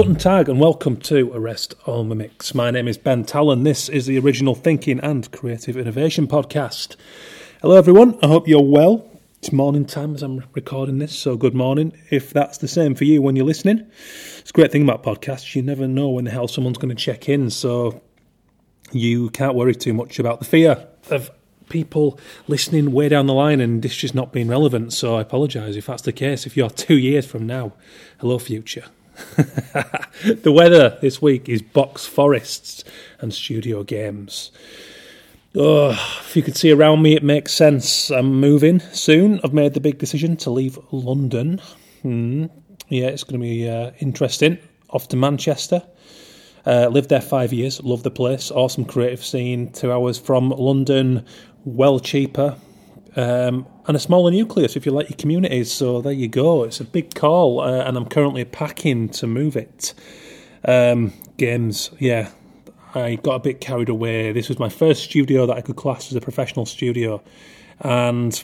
Guten Tag and welcome to Arrest All Mimics. My name is Ben Tallon. This is the original Thinking and Creative Innovation podcast. Hello, everyone. I hope you're well. It's morning time as I'm recording this, so good morning. If that's the same for you when you're listening, it's a great thing about podcasts. You never know when the hell someone's going to check in, so you can't worry too much about the fear of people listening way down the line and this just not being relevant. So I apologise if that's the case. If you're two years from now, hello, future. the weather this week is box forests and studio games. Oh, if you could see around me, it makes sense. I'm moving soon. I've made the big decision to leave London. Hmm. Yeah, it's going to be uh, interesting. Off to Manchester. Uh, lived there five years. Love the place. Awesome creative scene. Two hours from London. Well cheaper. Um, and a smaller nucleus if you like your communities. So there you go. It's a big call, uh, and I'm currently packing to move it. Um, games, yeah. I got a bit carried away. This was my first studio that I could class as a professional studio, and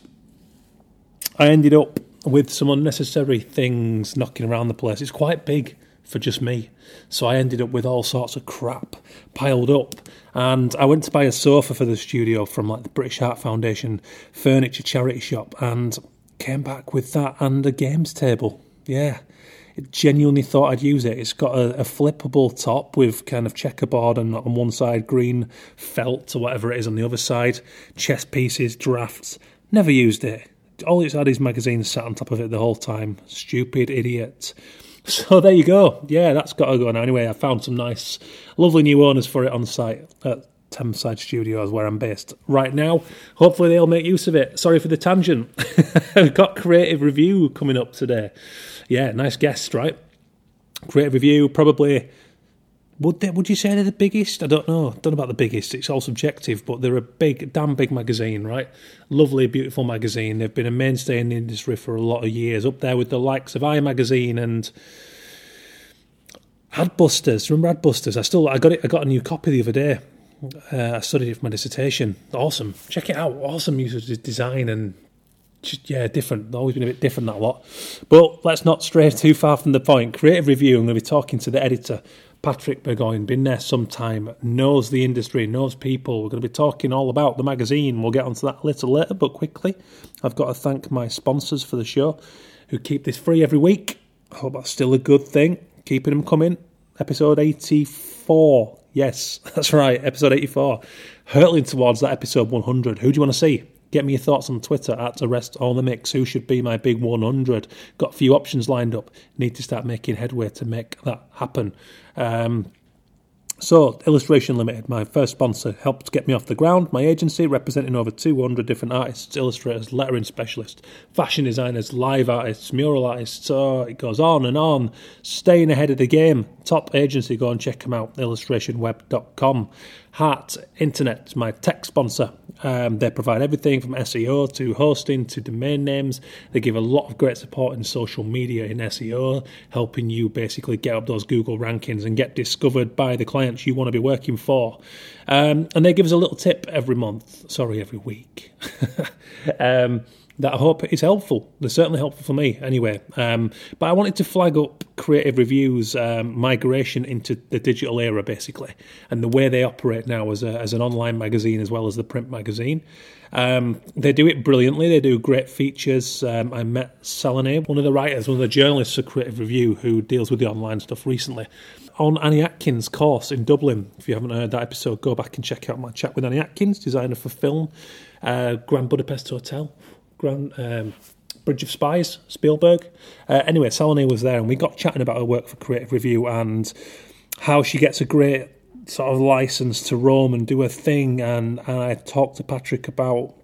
I ended up with some unnecessary things knocking around the place. It's quite big for just me. So I ended up with all sorts of crap piled up. And I went to buy a sofa for the studio from like the British Heart Foundation furniture charity shop and came back with that and a games table. Yeah. Genuinely thought I'd use it. It's got a, a flippable top with kind of checkerboard and on one side green felt or whatever it is on the other side, chess pieces, drafts. Never used it. All it's had is magazines sat on top of it the whole time. Stupid idiot. So there you go. Yeah, that's got to go now. Anyway, I found some nice, lovely new owners for it on site at Thameside Studios, where I'm based right now. Hopefully, they'll make use of it. Sorry for the tangent. We've got creative review coming up today. Yeah, nice guest, right? Creative review, probably would they, would you say they're the biggest? I don't know. Don't know about the biggest. It's all subjective, but they're a big, damn big magazine, right? Lovely, beautiful magazine. They've been a mainstay in the industry for a lot of years, up there with the likes of Eye Magazine and Adbusters. Remember Adbusters? I still I got it. I got a new copy the other day. Uh, I studied it for my dissertation. Awesome. Check it out. Awesome use of design and just, yeah, different. Always been a bit different that lot. But let's not stray too far from the point. Creative review. I'm going to be talking to the editor Patrick Burgoyne, been there some time, knows the industry, knows people. We're going to be talking all about the magazine. We'll get onto that a little later, but quickly, I've got to thank my sponsors for the show who keep this free every week. I hope that's still a good thing. Keeping them coming. Episode 84. Yes, that's right, episode 84. Hurtling towards that episode 100. Who do you want to see? Get me your thoughts on Twitter at Arrest All the Mix. Who should be my big 100? Got a few options lined up. Need to start making headway to make that happen. Um, so, Illustration Limited, my first sponsor, helped get me off the ground. My agency, representing over 200 different artists, illustrators, lettering specialists, fashion designers, live artists, mural artists. So it goes on and on. Staying ahead of the game. Top agency, go and check them out, illustrationweb.com. Heart Internet, my tech sponsor. Um, they provide everything from SEO to hosting to domain names. They give a lot of great support in social media in SEO, helping you basically get up those Google rankings and get discovered by the clients you want to be working for. Um, and they give us a little tip every month, sorry, every week. um, that I hope is helpful. They're certainly helpful for me anyway. Um, but I wanted to flag up Creative Reviews um, migration into the digital era, basically, and the way they operate now as, a, as an online magazine as well as the print magazine. Um, they do it brilliantly. They do great features. Um, I met Salome, one of the writers, one of the journalists for Creative Review, who deals with the online stuff recently, on Annie Atkins' course in Dublin. If you haven't heard that episode, go back and check out my chat with Annie Atkins, designer for film, uh, Grand Budapest Hotel Grand, um, Bridge of Spies, Spielberg. Uh, anyway, Salome was there, and we got chatting about her work for Creative Review and how she gets a great sort of license to roam and do her thing. And, and I talked to Patrick about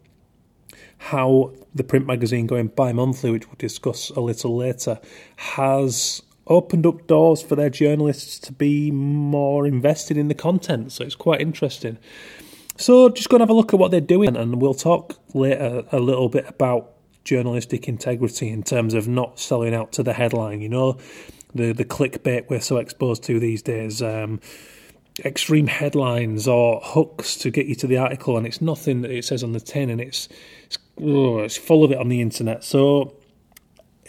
how the print magazine going bi monthly, which we'll discuss a little later, has opened up doors for their journalists to be more invested in the content. So it's quite interesting. So just go and have a look at what they're doing, and we'll talk later a little bit about journalistic integrity in terms of not selling out to the headline. You know, the the clickbait we're so exposed to these days. Um, extreme headlines or hooks to get you to the article, and it's nothing that it says on the tin, and it's it's, oh, it's full of it on the internet. So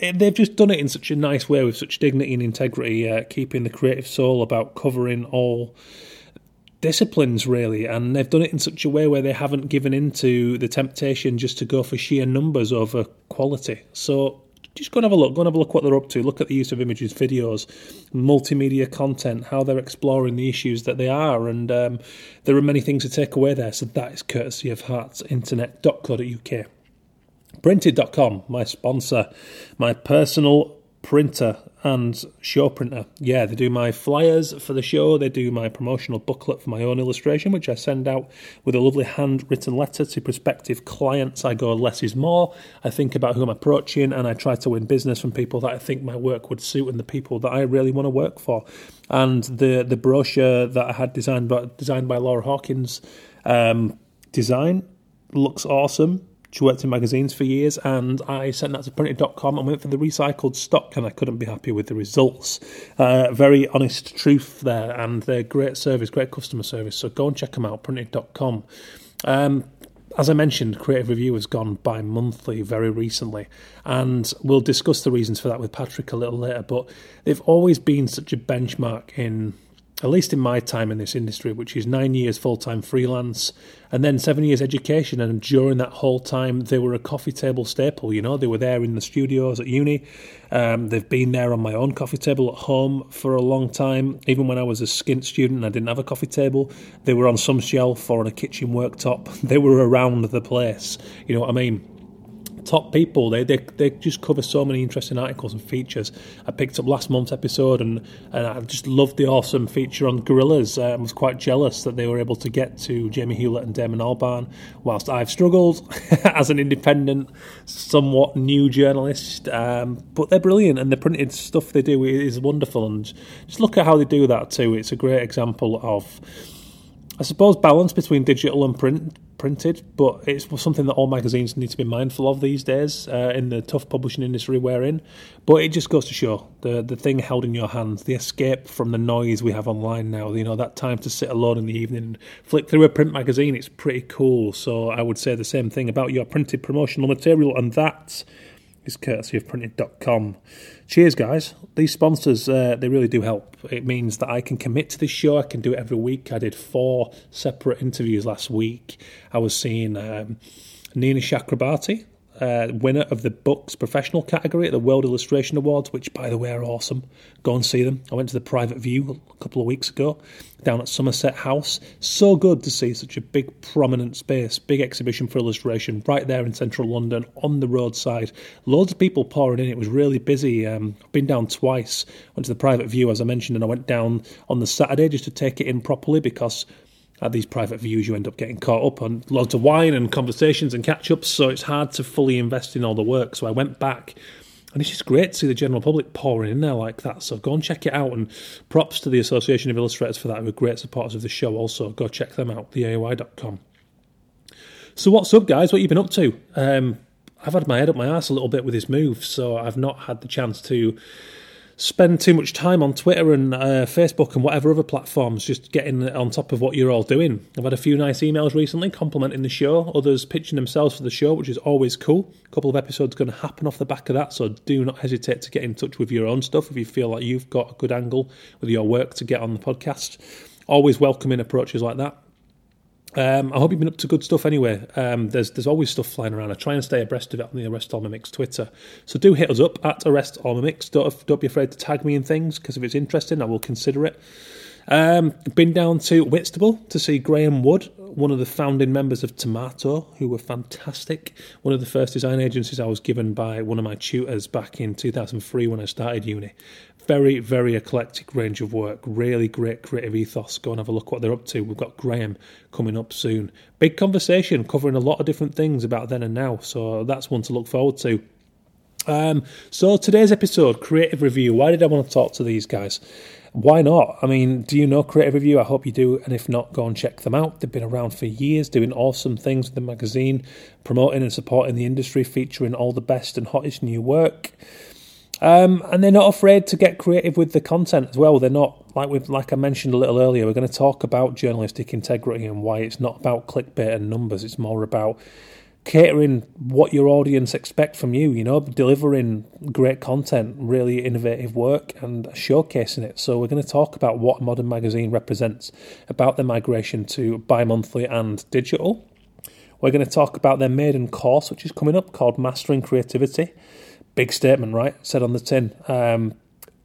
they've just done it in such a nice way with such dignity and integrity, uh, keeping the creative soul about covering all disciplines really and they've done it in such a way where they haven't given into the temptation just to go for sheer numbers over quality. So just go and have a look. Go and have a look what they're up to. Look at the use of images videos multimedia content how they're exploring the issues that they are and um, there are many things to take away there. So that is courtesy of heartsinternet.co.uk printed.com my sponsor my personal printer and show printer. Yeah, they do my flyers for the show, they do my promotional booklet for my own illustration, which I send out with a lovely handwritten letter to prospective clients. I go less is more. I think about who I'm approaching and I try to win business from people that I think my work would suit and the people that I really want to work for. And the the brochure that I had designed by designed by Laura Hawkins um, design looks awesome she worked in magazines for years, and I sent that to printed.com and went for the recycled stock, and I couldn't be happy with the results. Uh, very honest truth there, and they're great service, great customer service. So go and check them out, printed.com. Um, as I mentioned, Creative Review has gone bi monthly very recently, and we'll discuss the reasons for that with Patrick a little later. But they've always been such a benchmark in at least in my time in this industry, which is nine years full time freelance and then seven years education. And during that whole time, they were a coffee table staple. You know, they were there in the studios at uni. Um, they've been there on my own coffee table at home for a long time. Even when I was a skint student and I didn't have a coffee table, they were on some shelf or on a kitchen worktop. They were around the place. You know what I mean? Top people. They, they they just cover so many interesting articles and features. I picked up last month's episode and, and I just loved the awesome feature on Gorillaz. Uh, I was quite jealous that they were able to get to Jamie Hewlett and Damon Albarn, whilst I've struggled as an independent, somewhat new journalist. Um, but they're brilliant and the printed stuff they do is wonderful. And just look at how they do that too. It's a great example of I suppose balance between digital and print printed, but it's something that all magazines need to be mindful of these days uh, in the tough publishing industry we're in. But it just goes to show the the thing held in your hands, the escape from the noise we have online now. You know that time to sit alone in the evening and flick through a print magazine. It's pretty cool. So I would say the same thing about your printed promotional material, and that is courtesy of printed.com. Cheers, guys. These sponsors, uh, they really do help. It means that I can commit to this show. I can do it every week. I did four separate interviews last week. I was seeing um, Nina Chakrabarti, uh, winner of the books professional category at the World Illustration Awards, which, by the way, are awesome. Go and see them. I went to the Private View a couple of weeks ago down at Somerset House. So good to see such a big, prominent space, big exhibition for illustration right there in central London on the roadside. Loads of people pouring in. It was really busy. Um, I've been down twice. Went to the Private View, as I mentioned, and I went down on the Saturday just to take it in properly because at these private views, you end up getting caught up on loads of wine and conversations and catch ups, so it's hard to fully invest in all the work. So I went back, and it's just great to see the general public pouring in there like that. So go and check it out, and props to the Association of Illustrators for that, who are great supporters of the show. Also, go check them out, theaoi.com. So what's up, guys? What have you been up to? Um, I've had my head up my ass a little bit with this move, so I've not had the chance to spend too much time on Twitter and uh, Facebook and whatever other platforms just getting on top of what you're all doing. I've had a few nice emails recently complimenting the show, others pitching themselves for the show, which is always cool. A couple of episodes going to happen off the back of that, so do not hesitate to get in touch with your own stuff if you feel like you've got a good angle with your work to get on the podcast. Always welcoming approaches like that. Um, I hope you've been up to good stuff anyway. Um, there's there's always stuff flying around. I try and stay abreast of it on the Arrest Mimics Twitter. So do hit us up at Arrest Mimics. Don't, don't be afraid to tag me in things because if it's interesting, I will consider it. Um, been down to Whitstable to see Graham Wood, one of the founding members of Tomato, who were fantastic. One of the first design agencies I was given by one of my tutors back in 2003 when I started uni. Very, very eclectic range of work. Really great creative ethos. Go and have a look what they're up to. We've got Graham coming up soon. Big conversation covering a lot of different things about then and now. So that's one to look forward to. Um, so today's episode, creative review. Why did I want to talk to these guys? Why not? I mean, do you know Creative Review? I hope you do. And if not, go and check them out. They've been around for years, doing awesome things with the magazine, promoting and supporting the industry, featuring all the best and hottest new work. Um, and they're not afraid to get creative with the content as well. They're not like we like I mentioned a little earlier. We're going to talk about journalistic integrity and why it's not about clickbait and numbers. It's more about catering what your audience expect from you, you know, delivering great content, really innovative work and showcasing it. So we're going to talk about what Modern Magazine represents, about the migration to bi-monthly and digital. We're going to talk about their maiden course, which is coming up, called Mastering Creativity. Big statement, right? Said on the tin. Um,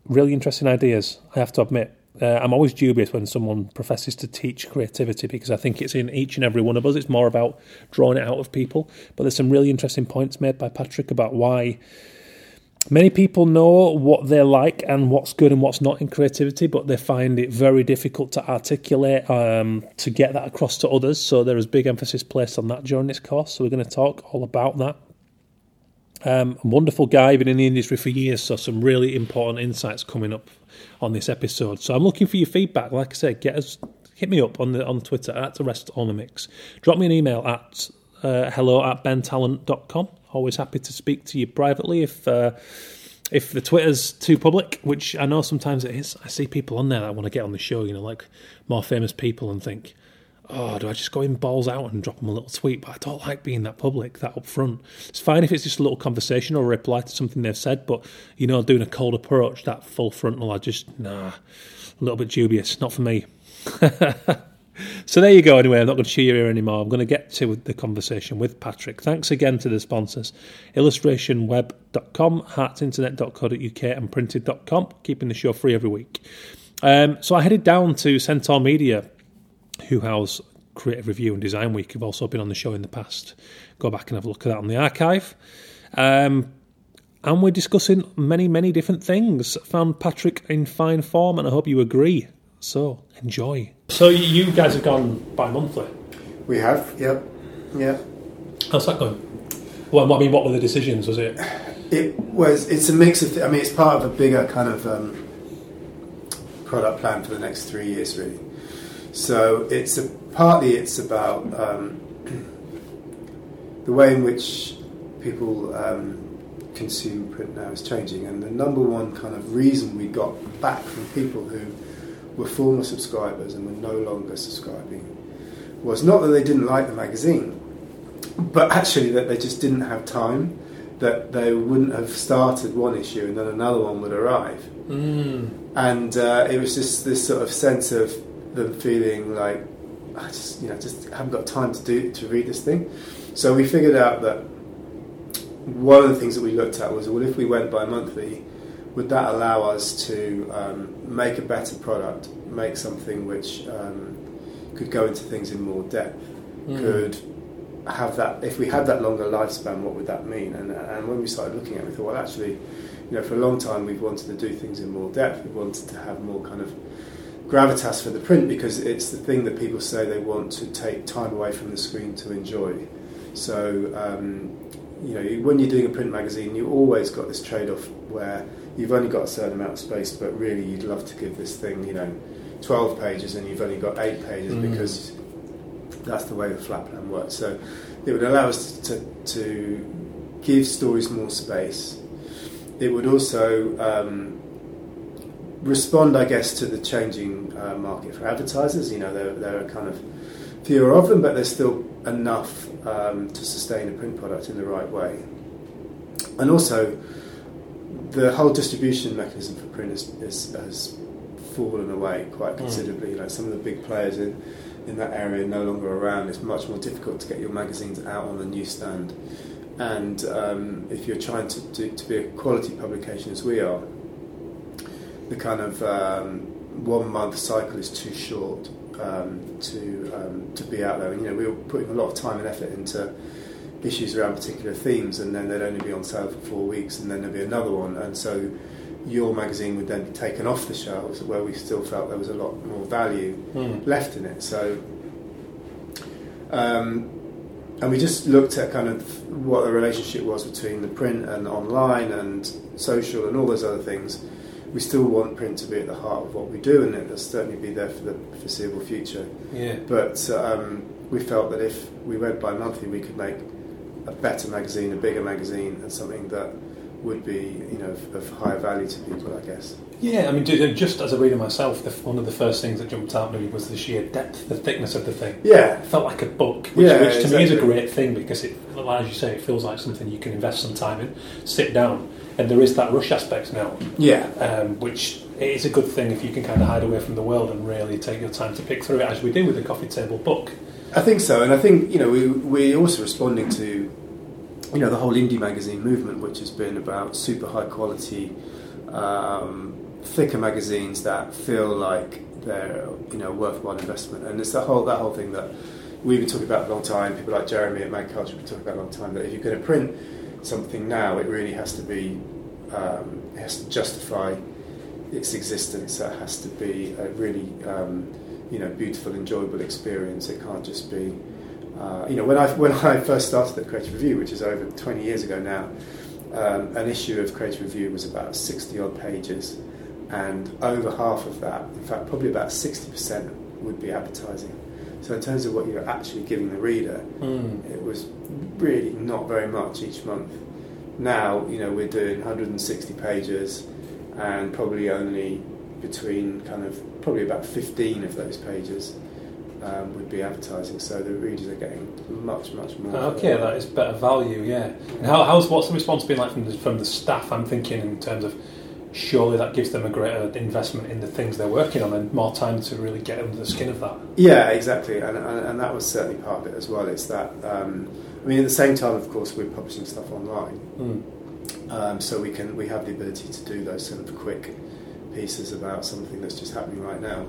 really interesting ideas, I have to admit. Uh, I'm always dubious when someone professes to teach creativity because I think it's in each and every one of us. It's more about drawing it out of people. But there's some really interesting points made by Patrick about why many people know what they like and what's good and what's not in creativity, but they find it very difficult to articulate um, to get that across to others. So there is big emphasis placed on that during this course. So we're going to talk all about that. Um, wonderful guy, been in the industry for years, so some really important insights coming up on this episode. So I'm looking for your feedback. Like I said, get us hit me up on the on Twitter at Arrest on the Mix. Drop me an email at uh, hello at bentallon.com. Always happy to speak to you privately if uh, if the Twitter's too public, which I know sometimes it is. I see people on there that want to get on the show, you know, like more famous people, and think, oh, do I just go in balls out and drop them a little tweet? But I don't like being that public, that upfront. It's fine if it's just a little conversation or a reply to something they've said, but you know, doing a cold approach, that full frontal, I just nah, a little bit dubious. Not for me. so there you go. Anyway, I'm not going to cheer you here anymore. I'm going to get to the conversation with Patrick. Thanks again to the sponsors: illustrationweb.com, heartsinternet.co.uk, and printed.com, keeping the show free every week. Um, so I headed down to Centaur Media who house Creative Review and Design Week have also been on the show in the past. Go back and have a look at that on the archive. Um, and we're discussing many, many different things. Found Patrick in fine form, and I hope you agree. So enjoy. So you guys have gone bi-monthly. We have, yep, yeah. How's that going? Well, I mean, what were the decisions? Was it? It was. It's a mix of. Th- I mean, it's part of a bigger kind of um, product plan for the next three years, really. So it's a, partly it's about um, the way in which people um, consume print now is changing, and the number one kind of reason we got back from people who were former subscribers and were no longer subscribing was not that they didn't like the magazine, but actually that they just didn't have time. That they wouldn't have started one issue and then another one would arrive, mm. and uh, it was just this sort of sense of them feeling like I just you know just haven't got time to do to read this thing. So we figured out that one of the things that we looked at was well if we went bi-monthly would that allow us to um, make a better product make something which um, could go into things in more depth mm. could have that if we had that longer lifespan what would that mean and, and when we started looking at it we thought well actually you know for a long time we've wanted to do things in more depth we wanted to have more kind of gravitas for the print because it's the thing that people say they want to take time away from the screen to enjoy. So, um, you know, when you're doing a print magazine, you always got this trade off where you've only got a certain amount of space, but really you'd love to give this thing, you know, 12 pages and you've only got eight pages mm. because that's the way the flat plan works. So, it would allow us to, to give stories more space. It would also um, respond, I guess, to the changing uh, market for advertisers. You know, there, there are kind of fewer of them, but there's still enough um, to sustain a print product in the right way. And also, the whole distribution mechanism for print is, is, has fallen away quite hmm. considerably. Mm. You know, some of the big players in, in that area are no longer around. It's much more difficult to get your magazines out on the newsstand. And um, if you're trying to, to, to be a quality publication as we are, the kind of um, one month cycle is too short um, to um, to be out there. And, you know, we were putting a lot of time and effort into issues around particular themes, and then they'd only be on sale for four weeks, and then there'd be another one, and so your magazine would then be taken off the shelves, where we still felt there was a lot more value mm. left in it. So. Um, and we just looked at kind of what the relationship was between the print and online and social and all those other things we still want print to be at the heart of what we do, and it'll certainly be there for the foreseeable future. Yeah. But um, we felt that if we went bi-monthly, we could make a better magazine, a bigger magazine, and something that would be you know of, of higher value to people, I guess. Yeah, I mean, just as a reader myself, the, one of the first things that jumped out at me was the sheer depth, the thickness of the thing. Yeah, It felt like a book, which, Yeah, which to me is a great thing because it, as you say, it feels like something you can invest some time in, sit down, and there is that rush aspect now, yeah, um, which is a good thing if you can kind of hide away from the world and really take your time to pick through it, as we do with the coffee table book. I think so, and I think you know we we're also responding to you know the whole indie magazine movement, which has been about super high quality, um, thicker magazines that feel like they're you know worthwhile investment, and it's that whole that whole thing that we've been talking about a long time. People like Jeremy at Mag Culture have been talking about a long time that if you're going to print something now, it really has to be um, it has to justify its existence. It has to be a really um, you know beautiful, enjoyable experience. It can't just be uh, you know when I when I first started at Creative Review, which is over 20 years ago now. Um, an issue of Creative Review was about 60 odd pages, and over half of that, in fact, probably about 60% would be advertising. So, in terms of what you're actually giving the reader, it was really not very much each month. Now, you know, we're doing 160 pages, and probably only between kind of probably about 15 of those pages um, would be advertising. So the readers are getting much, much more. Okay, that is better value, yeah. And how, how's what's the response been like from the, from the staff? I'm thinking in terms of surely that gives them a greater investment in the things they're working on and more time to really get under the skin of that. Yeah, exactly, and, and, and that was certainly part of it as well. It's that um, I mean, at the same time, of course, we're publishing stuff online, Mm. um, so we can we have the ability to do those sort of quick pieces about something that's just happening right now.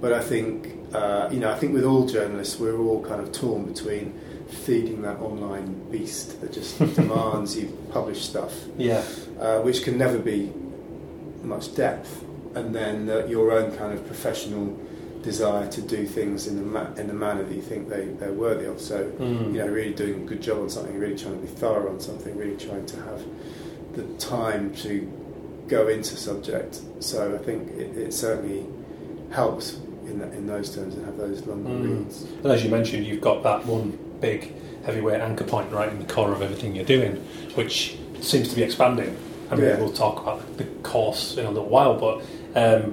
But I think uh, you know, I think with all journalists, we're all kind of torn between feeding that online beast that just demands you publish stuff, Yeah, uh, which can never be much depth, and then uh, your own kind of professional desire to do things in the ma- in the manner that you think they, they're worthy of. So, Mm. you know, really doing a good job on something, really trying to be thorough on something, really trying to have the time to go into subject. So, I think it, it certainly helps in that, in those terms and have those longer Mm. reads. And as you mentioned, you've got that one big heavyweight anchor point right in the core of everything you're doing, which seems to be expanding. I mean, Yeah. we'll talk about the course in a little while, but um,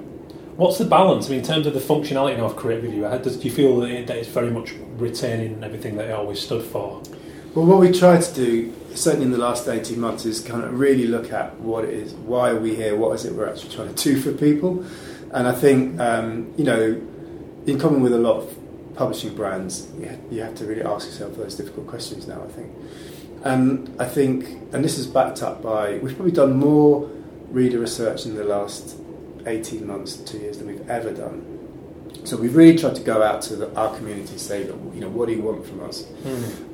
what's the balance? I mean, in terms of the functionality now of Creative Review, how does, do you feel that, it, that it's very much retaining everything that it always stood for? Well, what we try to do, certainly in the last 18 months, is kind of really look at what it is, why are we here, what is it we're actually trying to do for people. And I think, um, you know, in common with a lot of publishing brands, you have to really ask yourself those difficult questions now, I think. And I think, and this is backed up by, we've probably done more reader research in the last 18 months, two years, than we've ever done. So we've really tried to go out to the, our community and say, you know, what do you want from us?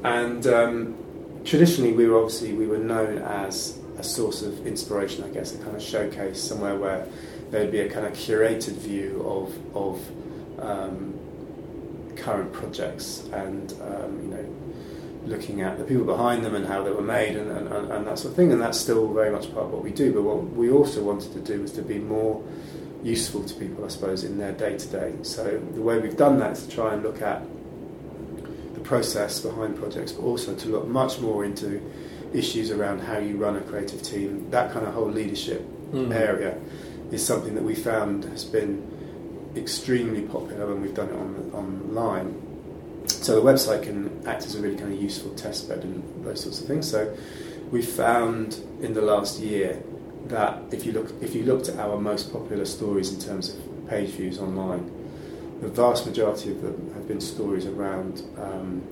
And um, traditionally, we were obviously we were known as a source of inspiration, I guess, a kind of showcase somewhere where there'd be a kind of curated view of of um, current projects and um, you know looking at the people behind them and how they were made and, and, and that sort of thing. And that's still very much part of what we do. But what we also wanted to do was to be more useful to people, I suppose, in their day to day. So the way we've done that is to try and look at the process behind projects, but also to look much more into issues around how you run a creative team. That kind of whole leadership Mm. area is something that we found has been extremely popular when we've done it on online. So the website can act as a really kind of useful test bed and those sorts of things. So we found in the last year that if you look if you looked at our most popular stories in terms of page views online, the vast majority of them have been stories around um,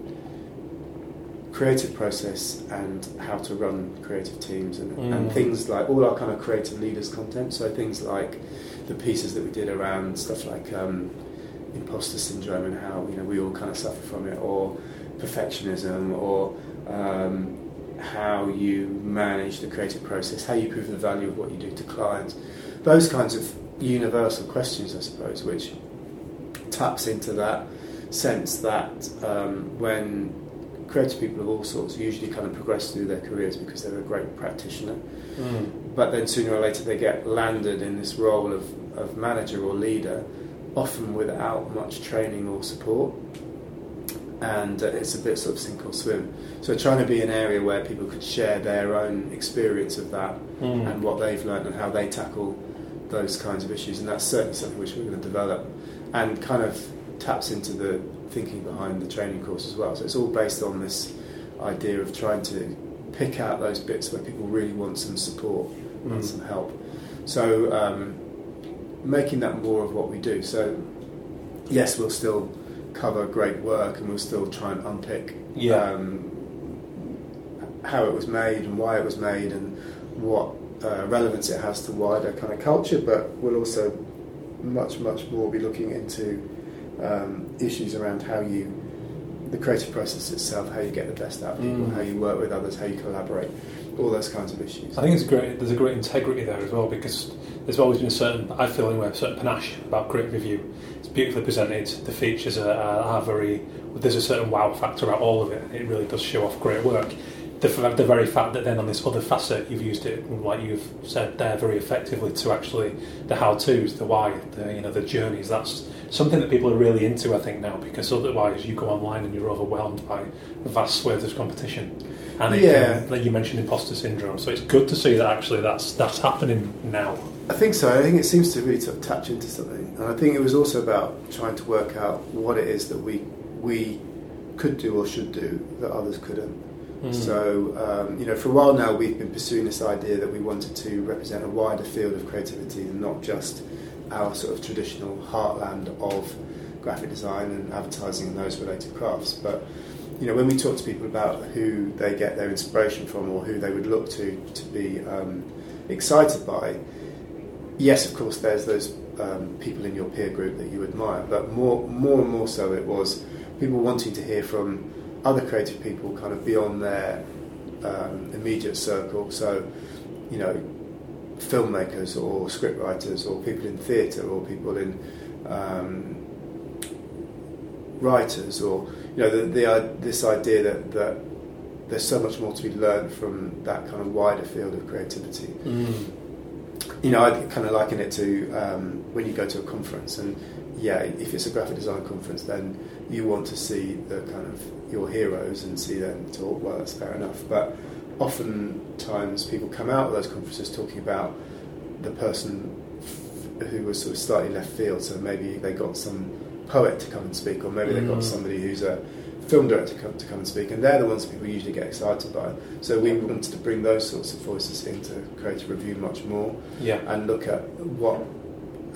creative process and how to run creative teams and, and Mm. things like all our kind of creative leaders content. So things like the pieces that we did around stuff like um, imposter syndrome and how you know we all kind of suffer from it, or perfectionism, or um, how you manage the creative process, how you prove the value of what you do to clients. Those kinds of universal questions, I suppose, which taps into that sense that um, when creative people of all sorts usually kind of progress through their careers because they're a great practitioner, Mm. but then sooner or later they get landed in this role of, of manager or leader, often without much training or support. and uh, it's a bit sort of sink or swim. So trying to be an area where people could share their own experience of that Mm. and what they've learned and how they tackle those kinds of issues, and that's certainly something which we're going to develop, and kind of taps into the thinking behind the training course as well. So it's all based on this idea of trying to pick out those bits where people really want some support and Mm. some help. So um, making that more of what we do. So yes, we'll still cover great work and we'll still try and unpick Yeah. um, how it was made and why it was made and what uh, relevance it has to wider kind of culture. But we'll also much much more be looking into um, issues around how you the creative process itself, how you get the best out of people, Mm. how you work with others, how you collaborate, all those kinds of issues. I think it's great. There's a great integrity there as well because there's always been a certain. I feel anyway, a certain panache about Great review. It's beautifully presented. The features are, are, very. There's a certain wow factor about all of it. It really does show off great work. The, the very fact that then on this other facet you've used it, like you've said there, very effectively to actually the how-tos, the why, the you know the journeys. That's something that people are really into, I think now, because otherwise you go online and you're overwhelmed by vast swathes of competition. And it Yeah. like you mentioned imposter syndrome, so it's good to see that actually that's that's happening now. I think so. I think it seems to really sort of touch into something, and I think it was also about trying to work out what it is that we we could do or should do that others couldn't. Mm. So um, you know, for a while now, we've been pursuing this idea that we wanted to represent a wider field of creativity and not just our sort of traditional heartland of graphic design and advertising and those related crafts, but you know, when we talk to people about who they get their inspiration from or who they would look to to be um, excited by, yes, of course, there's those um, people in your peer group that you admire, but more, more and more so, it was people wanting to hear from other creative people, kind of beyond their um, immediate circle. So, you know, filmmakers or scriptwriters or people in theatre or people in um, writers or you know the, the uh, this idea that that there's so much more to be learned from that kind of wider field of creativity. Mm. You know, I kind of liken it to um, when you go to a conference, and yeah, if it's a graphic design conference, then you want to see the kind of your heroes and see them talk. Well, that's fair enough, but oftentimes people come out of those conferences talking about the person who was sort of slightly left field. So maybe they got some poet to come and speak, or maybe they got Mm. somebody who's a film director to come, to come and speak, and they're the ones people usually get excited by. So we wanted to bring those sorts of voices into creative review much more Yeah. and look at what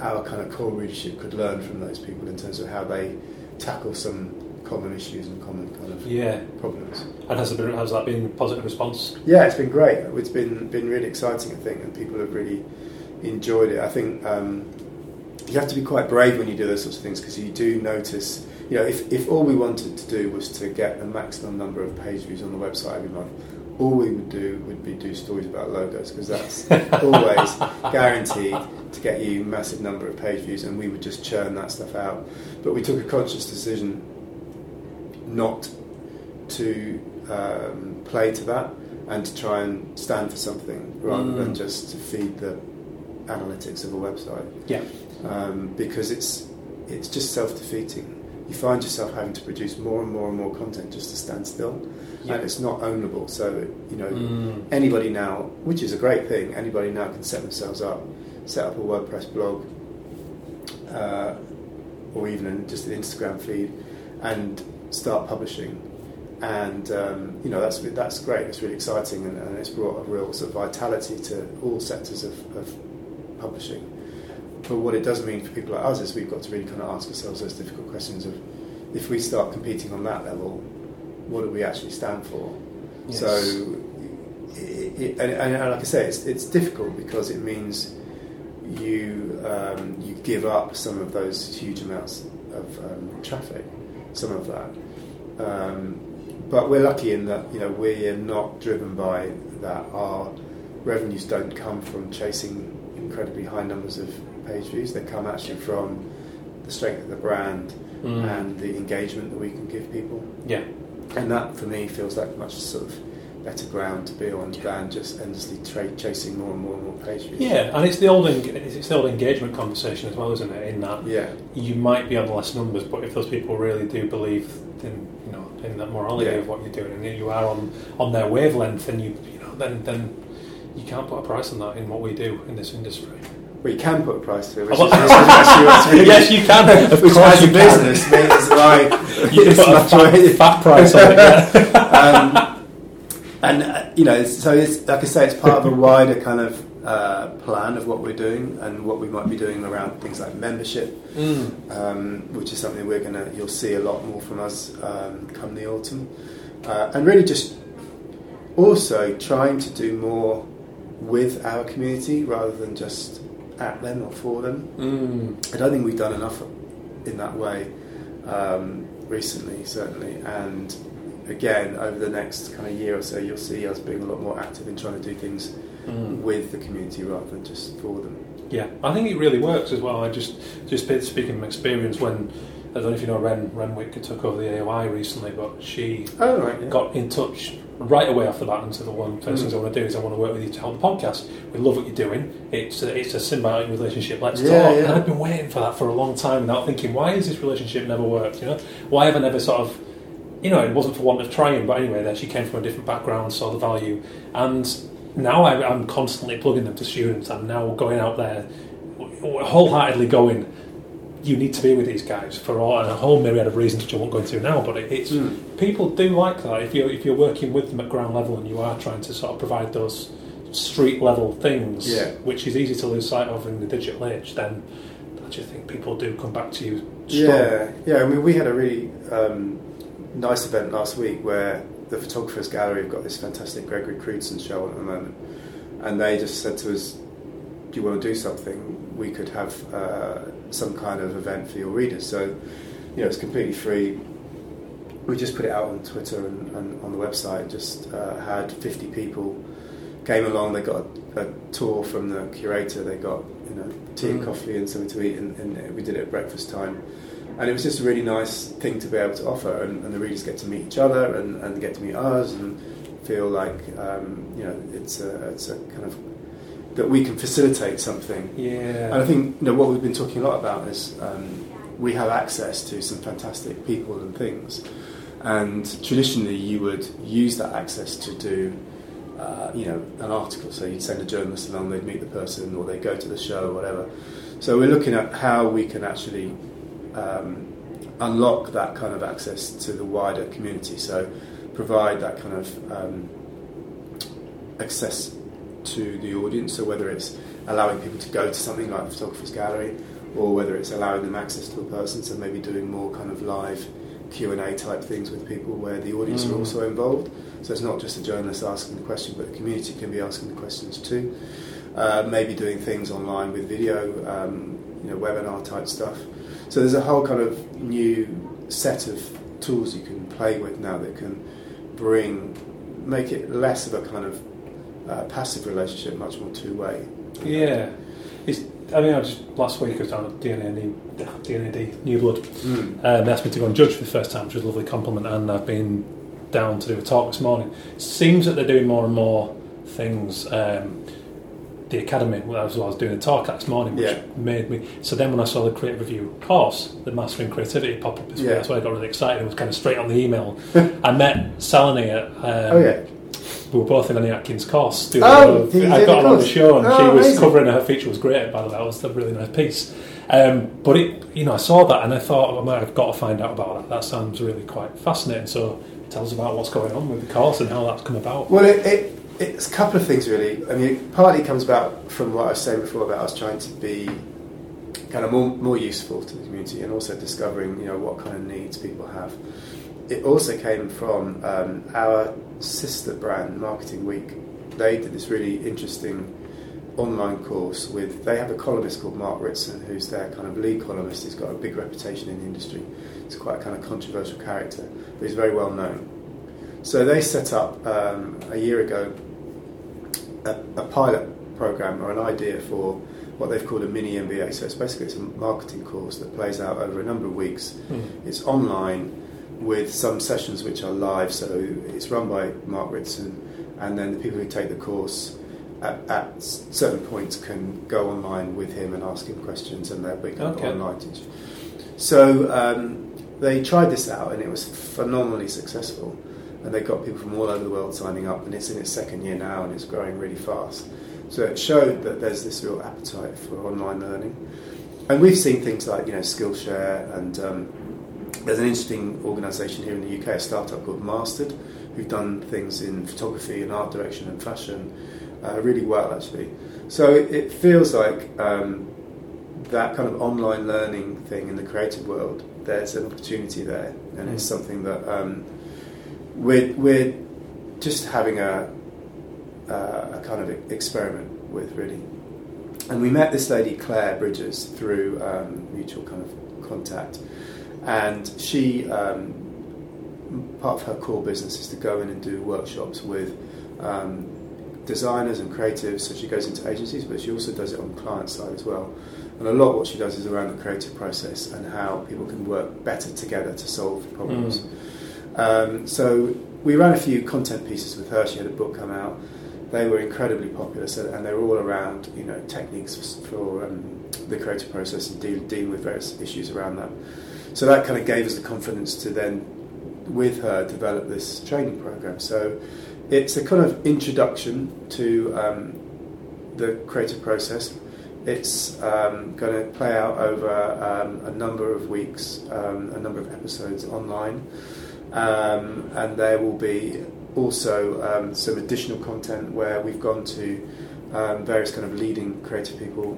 our kind of core readership could learn from those people in terms of how they tackle some common issues and common kind of Yeah. problems. And has, it been, has that been a positive response? Yeah, it's been great. It's been been really exciting, I think, and people have really enjoyed it. I think um, you have to be quite brave when you do those sorts of things because you do notice. You know, if, if all we wanted to do was to get the maximum number of page views on the website every month, all we would do would be do stories about logos because that's always guaranteed to get you massive number of page views, and we would just churn that stuff out. But we took a conscious decision not to um, play to that and to try and stand for something rather Mm. than just to feed the analytics of a website Yeah. um, because it's it's just self defeating. You find yourself having to produce more and more and more content just to stand still, Yeah. and it's not ownable. So you know Mm. anybody now, which is a great thing, anybody now can set themselves up, set up a WordPress blog, uh, or even an, just an Instagram feed, and start publishing. And um, you know that's that's great. It's really exciting, and, and it's brought a real sort of vitality to all sectors of, of publishing. But what it does mean for people like us is we've got to really kind of ask ourselves those difficult questions of if we start competing on that level, what do we actually stand for? Yes. So, it, it, and, and like I say, it's, it's difficult because it means you um, you give up some of those huge amounts of um, traffic, some of that. Um, but we're lucky in that you know we're not driven by that. Our revenues don't come from chasing incredibly high numbers of page views. They come actually from the strength of the brand Mm. and the engagement that we can give people. Yeah. And that, for me, feels like much sort of better ground to be on than just endlessly tra- chasing more and more and more page views. Yeah, and it's the old. It's it's the old engagement conversation as well, isn't it? In that Yeah, you might be on less numbers, but if those people really do believe in you know in that morality Yeah. of what you're doing, and you are on on their wavelength, and you you know then then you can't put a price on that in what we do in this industry. You can put a price to it, which Oh, is actually what's really- yes, you can. Of which course as a you can. business means like You it's put a much fat, fat price on it. Yeah. um, and uh, you know, it's- so it's like I say, it's part of a wider kind of uh, plan of what we're doing and what we might be doing around things like membership, Mm. um, which is something we're gonna you'll see a lot more from us um, come the autumn, uh, and really just also trying to do more with our community rather than just at them or for them. Mm. I don't think we've done enough in that way um, recently, certainly. And again, over the next kind of year or so, you'll see us being a lot more active in trying to do things Mm. with the community rather than just for them. Yeah, I think it really works as well. I just just speaking from experience when I don't know if you know Ren Renwick took over the AOI recently, but she Oh, right. Yeah. got in touch right away after that and said the one first Mm. things I want to do is I want to work with you to help the podcast. We love what you're doing. It's a, it's a symbiotic relationship. Let's Yeah, talk. yeah. And I've been waiting for that for a long time without thinking why has this relationship never worked? You know, why have I never sort of you know, it wasn't for want of trying, but anyway, there she came from a different background, saw the value, and now I, I'm constantly plugging them to students. I'm now going out there, wholeheartedly going. You need to be with these guys for all, and a whole myriad of reasons which I won't go into now. But it, it's Mm. people do like that. If you're if you're working with them at ground level and you are trying to sort of provide those street level things, Yeah. which is easy to lose sight of in the digital age, then I just think people do come back to you. Strong. Yeah, yeah. I mean, we had a really um, nice event last week where the Photographers Gallery have got this fantastic Gregory Crewdson show on at the moment, and they just said to us, "Do you want to do something? We could have uh, some kind of event for your readers." So, you know, it's completely free. We just put it out on Twitter and, and on the website. Just uh, had 50 people came along. They got a, a tour from the curator. They got you know tea and Mm. coffee and something to eat, and, and we did it at breakfast time. And it was just a really nice thing to be able to offer, and, and the readers get to meet each other and, and get to meet us and feel like um, you know it's a, it's a kind of that we can facilitate something Yeah. and I think you know what we've been talking a lot about is um, we have access to some fantastic people and things, and traditionally you would use that access to do. Uh, you know, an article. So you'd send a journalist along, they'd meet the person, or they'd go to the show, or whatever. So we're looking at how we can actually um, unlock that kind of access to the wider community. So provide that kind of um, access to the audience. So whether it's allowing people to go to something like the photographer's gallery, or whether it's allowing them access to a person. So maybe doing more kind of live Q and A type things with people where the audience are Mm. also involved. So it's not just the journalist asking the question, but the community can be asking the questions too. Uh, maybe doing things online with video, um, you know, webinar type stuff. So there's a whole kind of new set of tools you can play with now that can bring, make it less of a kind of uh, passive relationship, much more two way. Yeah, it's. I mean, I just last week I was down at DNA New, D&AD New Blood. Mm. Um, they asked me to go and judge for the first time, which was a lovely compliment, and I've been down to do a talk this morning. It seems that they're doing more and more things. Um, the academy, well, as well as doing a talk this morning, which Yeah. made me. So then, when I saw the creative review course, the Mastering Creativity pop up, Yeah. that's why I got really excited. It was kind of straight on the email. I met Saloni at. Um, oh yeah. We were both in Annie Atkins' course. Doing Oh, a lot of- did I got her on the show, and Oh, she was amazing. covering her feature was great. By the way, that was a really nice piece. Um, but it, you know, I saw that and I thought, well, I've got to find out about that. That sounds really quite fascinating. So, tell us about what's going on with the course and how that's come about. Well, it, it, it's a couple of things really. I mean, it partly comes about from what I was saying before about us trying to be kind of more, more useful to the community and also discovering, you know, what kind of needs people have. It also came from um, our sister brand, Marketing Week. They did this really interesting online course with. They have a columnist called Mark Ritson, who's their kind of lead columnist. He's got a big reputation in the industry. He's quite a kind of controversial character, but he's very well known. So they set up um, a year ago a, a pilot program or an idea for what they've called a mini MBA. So it's basically it's a marketing course that plays out over a number of weeks. Mm. It's online with some sessions which are live. So it's run by Mark Ritson, and then the people who take the course at, at certain points can go online with him and ask him questions, and they'll be Okay. online teaching. So um, they tried this out, and it was phenomenally successful. And they got people from all over the world signing up, and it's in its second year now, and it's growing really fast. So it showed that there's this real appetite for online learning. And we've seen things like you know Skillshare, and um, there's an interesting organisation here in the UK, a startup called Mastered, who've done things in photography and art direction and fashion uh, really well actually. So it, it feels like um, that kind of online learning thing in the creative world. There's an opportunity there, and it's Mm. something that um, we're we're just having a uh, a kind of experiment with really. And we met this lady Claire Bridges through um, mutual kind of contact, and she um, part of her core business is to go in and do workshops with um, designers and creatives. So she goes into agencies, but she also does it on the client side as well. And a lot of what she does is around the creative process and how people can work better together to solve problems. Um, so we ran a few content pieces with her. She had a book come out. They were incredibly popular, so, and they were all around you know techniques for um, the creative process and deal, dealing with various issues around that. So that kind of gave us the confidence to then, with her, develop this training program. So it's a kind of introduction to um, the creative process. It's um, going to play out over um, a number of weeks, um, a number of episodes online, um, and there will be also um, some additional content where we've gone to various kind of leading creative people,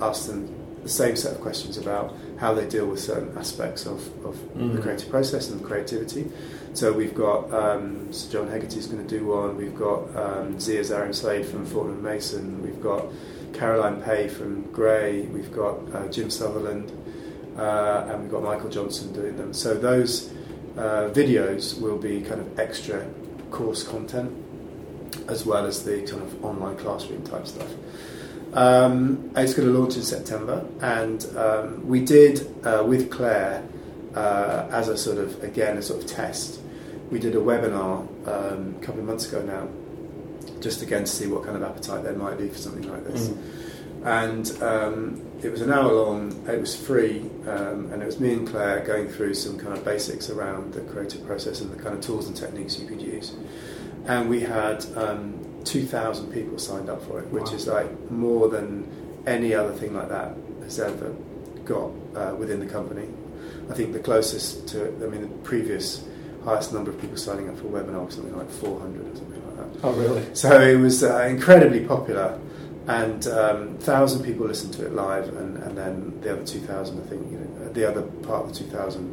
asked them the same set of questions about how they deal with certain aspects of, of the Mm. creative process and creativity. So we've got um, Sir John Hegarty's going to do one. We've got um, Zia Zarin Slade from Fortnum Mason. We've got Caroline Pay from Grey. We've got uh, Jim Sutherland, uh, and we've got Michael Johnson doing them. So those uh, videos will be kind of extra course content, as well as the kind of online classroom type stuff. Um, it's going to launch in September, and um, we did uh, with Claire uh, as a sort of again a sort of test. We did a webinar um, a couple of months ago now, just again to see what kind of appetite there might be for something like this. And um, it was an hour long. It was free, um, and it was me and Claire going through some kind of basics around the creative process and the kind of tools and techniques you could use. And we had um, 2,000 people signed up for it, which Wow. is like more than any other thing like that has ever got uh, within the company. I think the closest to, I mean, the previous highest number of people signing up for a webinar was something like 400 or something like that. Oh, really? So it was uh, incredibly popular, and um, thousand people listened to it live, and, and then the other two thousand, I think, you know, the other part of the two thousand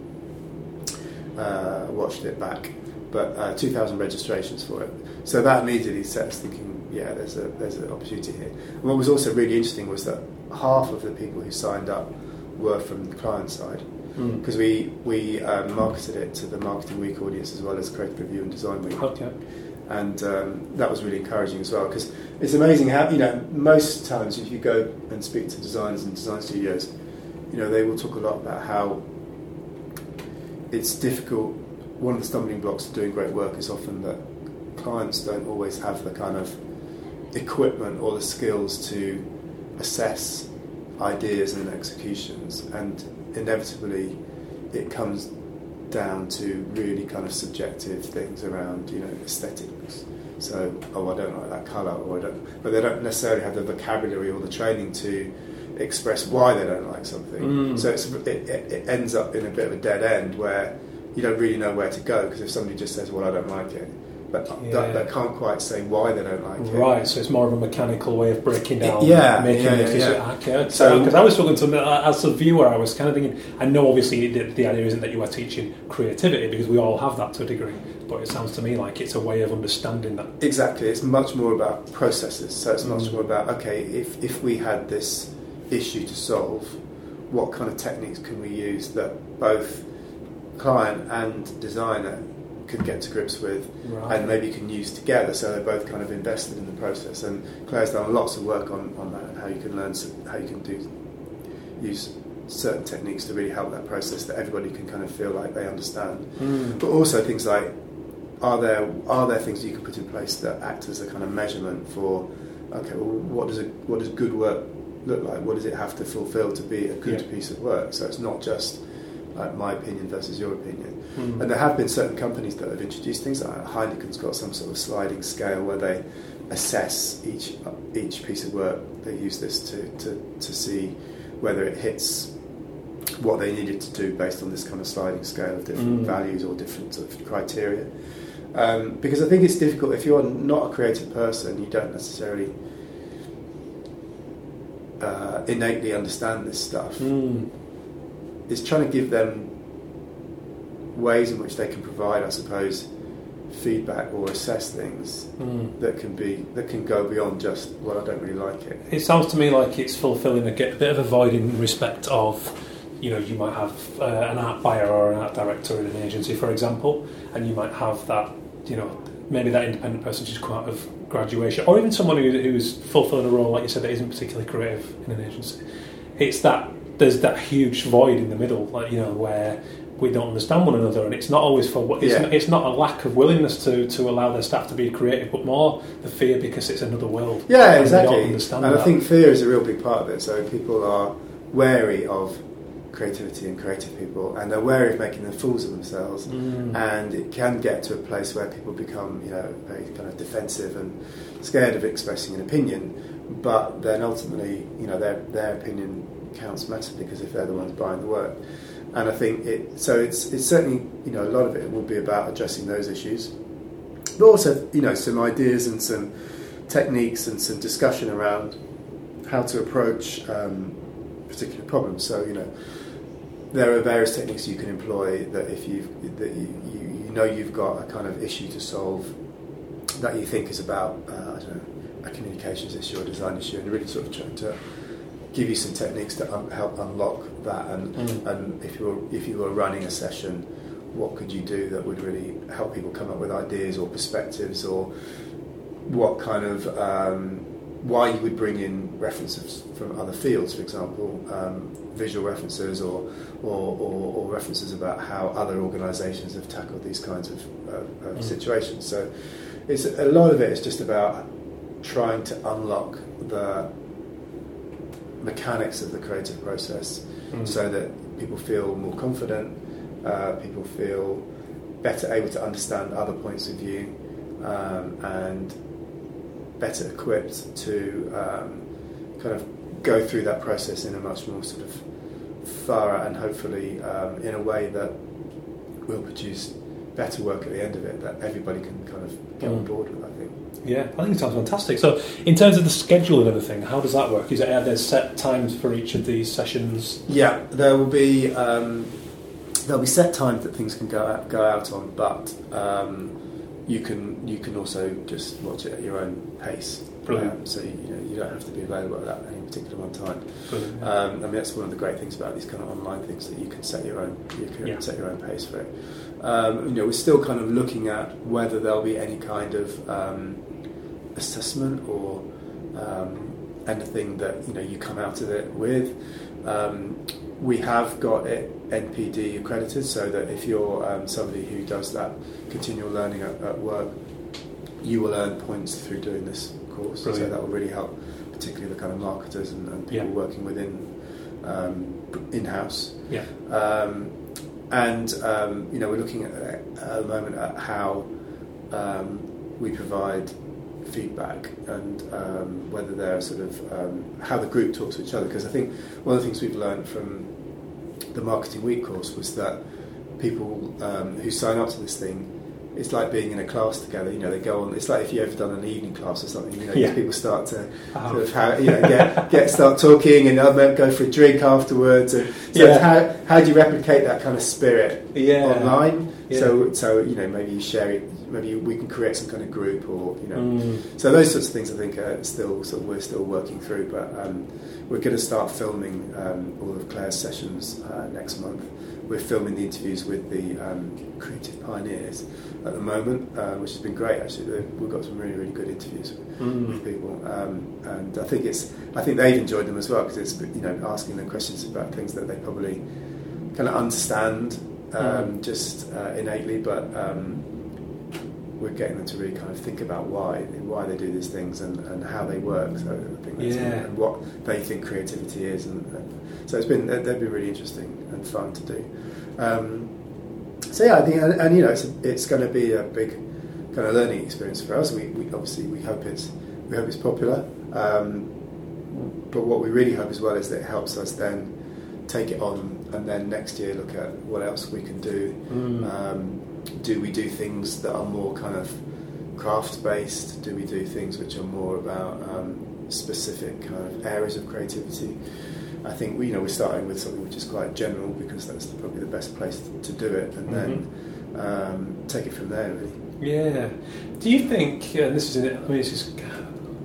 uh, watched it back, but uh, two thousand registrations for it. So that immediately set us thinking, yeah, there's a there's an opportunity here. And what was also really interesting was that half of the people who signed up were from the client side Mm. because we we um, marketed it to the Marketing Week audience as well as Creative Review and Design Week Okay. and um, that was really encouraging as well because it's amazing how you know most times if you go and speak to designers and design studios you know they will talk a lot about how it's difficult one of the stumbling blocks to doing great work is often that clients don't always have the kind of equipment or the skills to assess ideas and executions and inevitably it comes down to really kind of subjective things around you know aesthetics. So, oh, I don't like that colour, or I don't. But they don't necessarily have the vocabulary or the training to express why they don't like something. Mm. So it, it ends up in a bit of a dead end where you don't really know where to go because if somebody just says, "Well, I don't like it," but Yeah. they, they can't quite say why they don't like it. Right, so it's more of a mechanical way of breaking down, Yeah, making yeah, the yeah, decision. yeah. Okay, So- because I was talking to as a viewer, I was kind of thinking. I know obviously the, the idea isn't that you are teaching creativity because we all have that to a degree, but it sounds to me like it's a way of understanding that. Exactly. It's much more about processes. So it's much Mm. more about okay, if if we had this issue to solve, what kind of techniques can we use that both client and designer could get to grips with, Right. and maybe can use together. So they're both kind of invested in the process. And Claire's done lots of work on, on that and how you can learn how you can do use certain techniques to really help that process that everybody can kind of feel like they understand. Mm. But also things like are there are there things you can put in place that act as a kind of measurement for okay, well, what does a, what does good work look like? What does it have to fulfil to be a good Yeah. piece of work? So it's not just like my opinion versus your opinion. Mm. And there have been certain companies that have introduced things. Like Heineken's got some sort of sliding scale where they assess each each piece of work. They use this to, to, to see whether it hits what they needed to do based on this kind of sliding scale of different Mm. values or different sort of criteria. Um, because I think it's difficult if you're not a creative person, you don't necessarily uh, innately understand this stuff. Mm. It's trying to give them ways in which they can provide, I suppose, feedback or assess things Mm. that can be that can go beyond just well, I don't really like it. It sounds to me like it's fulfilling a, a bit of a void in respect of, you know, you might have uh, an art buyer or an art director in an agency, for example, and you might have that, you know, maybe that independent person just come out of graduation, or even someone who, who's fulfilling a role, like you said, that isn't particularly creative in an agency. It's that there's that huge void in the middle, like you know, where we don't understand one another, and it's not always for what it's, Yeah. not, it's not a lack of willingness to, to allow their staff to be creative, but more the fear because it's another world. Yeah, And exactly. and that. I think fear is a real big part of it. So people are wary of creativity and creative people, and they're wary of making them fools of themselves. Mm. And it can get to a place where people become, you know, very kind of defensive and scared of expressing an opinion. But then ultimately, you know, their their opinion counts massively because if they're the ones buying the work. And I think it. So it's it's certainly you know a lot of it will be about addressing those issues, but also you know some ideas and some techniques and some discussion around how to approach um, particular problems. So you know there are various techniques you can employ that if you've, that you, you, you know you've got a kind of issue to solve that you think is about uh, I don't know a communications issue or design issue, and you're really sort of trying to give you some techniques to un- help unlock that. And, Mm. and if you were if you were running a session, what could you do that would really help people come up with ideas or perspectives or what kind of um, why you would bring in references from other fields, for example, um, visual references or, or, or, or references about how other organisations have tackled these kinds of, uh, of Mm. situations. So it's a lot of it is just about trying to unlock the mechanics of the creative process Mm. so that people feel more confident, uh, people feel better able to understand other points of view, um, and better equipped to um, kind of go through that process in a much more sort of thorough and hopefully um, in a way that will produce better work at the end of it that everybody can kind of get on Mm. board with, I. Yeah, I think it sounds fantastic. So, in terms of the schedule and everything, how does that work? Is it are there set times for each of these sessions? Yeah, there will be um, there'll be set times that things can go out, go out on, but um, you can you can also just watch it at your own pace. Brilliant. Um, so you, know you don't have to be available at that any particular one time. Um, I mean that's one of the great things about these kind of online things that you can set your own you can Yeah. set your own pace for it. Um, you know we're still kind of looking at whether there'll be any kind of um, assessment or um, anything that you know you come out of it with. Um, we have got it CPD accredited, so that if you're um, somebody who does that continual learning at, at work, you will earn points through doing this course. So that will really help, particularly the kind of marketers and, and people Yeah. working within um, in-house. yeah. Um, and um, you know, we're looking at, at the moment at how um, we provide feedback and um, whether they're sort of um, how the group talks to each other. Because I think one of the things we've learned from the marketing week course was that people um, who sign up to this thing. It's like being in a class together. You know, they go on. It's like if you ever done an evening class or something. You know, Yeah. people start to Uh-huh. sort of how, you know get get start talking and go for a drink afterwards. And so Yeah. how how do you replicate that kind of spirit Yeah. online? So so you know maybe you share it. Maybe we can create some kind of group or you know. Mm. So those sorts of things I think are still sort of we're still working through, but um, we're going to start filming um, all of Claire's sessions uh, next month. We're filming the interviews with the um, creative pioneers at the moment, uh, which has been great. Actually, we've got some really really good interviews Mm. with people, um, and I think it's I think they've enjoyed them as well because it's you know asking them questions about things that they probably kind of understand um, Mm. just uh, innately, but um, we're getting them to really kind of think about why why they do these things and, and how they work. So I think that's Yeah. and what they think creativity is, and, and so it's been they've been really interesting and fun to do. Um, so yeah, I think and, and you know it's it's going to be a big kind of learning experience for us. We, we obviously we hope it's we hope it's popular, um, but what we really hope as well is that it helps us then take it on and then next year look at what else we can do. Mm. Um, do we do things that are more kind of craft based? Do we do things which are more about um, specific kind of areas of creativity? I think we, you know we're starting with something which is quite general because that's probably the best place to do it, and then um, take it from there. Really. Yeah. Do you think, this is, I mean, this is,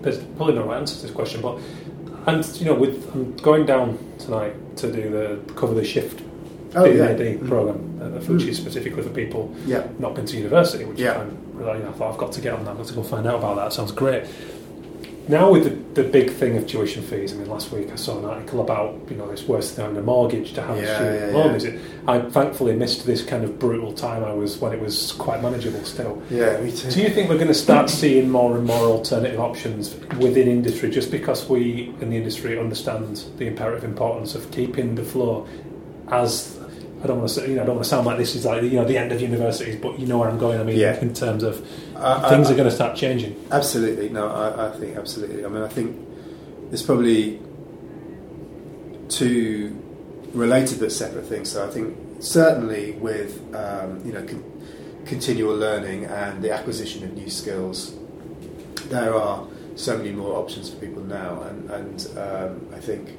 there's probably no right answer to this question, but, and you know, with I'm going down tonight to do the cover the shift Oh, yeah. D&AD Mm. program, uh, which is specifically for people Yeah. not been to university, which Yeah. I'm really, I thought I've got to get on that. I've got to go find out about that. Sounds great. Now with the, the big thing of tuition fees, I mean, last week I saw an article about you know it's worse than having a mortgage to have a student yeah, loan. yeah. Is it? I thankfully missed this kind of brutal time I was when it was quite manageable still. Yeah, me too. Do you think we're going to start seeing more and more alternative options within industry just because we in the industry understand the imperative importance of keeping the flow as I don't want to you know, I don't want to sound like this is like you know the end of universities, but you know where I'm going. I mean, Yeah. in terms of I- things I- are going to start changing. Absolutely, no, I, I think absolutely. I mean, I think there's probably two related but separate things. So I think certainly with um, you know con- continual learning and the acquisition of new skills, there are so many more options for people now, and and um, I think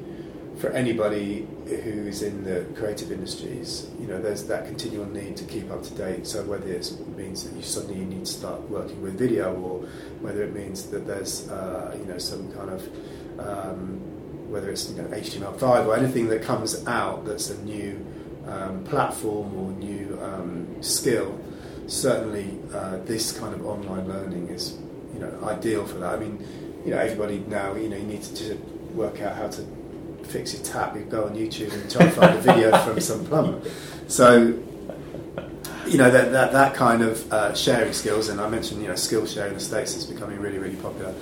for anybody who's in the creative industries, you know, there's that continual need to keep up to date. So whether it means that you suddenly need to start working with video, or whether it means that there's uh, you know some kind of um, whether it's you know HTML5 or anything that comes out that's a new um, platform or new um, skill, certainly uh, this kind of online learning is you know ideal for that. I mean, you know everybody now you know you need to work out how to fix your tap. You go on YouTube and try and find a video from some plumber. So you know that that, that kind of uh, sharing skills, and I mentioned you know skill sharing in the states is becoming really really popular.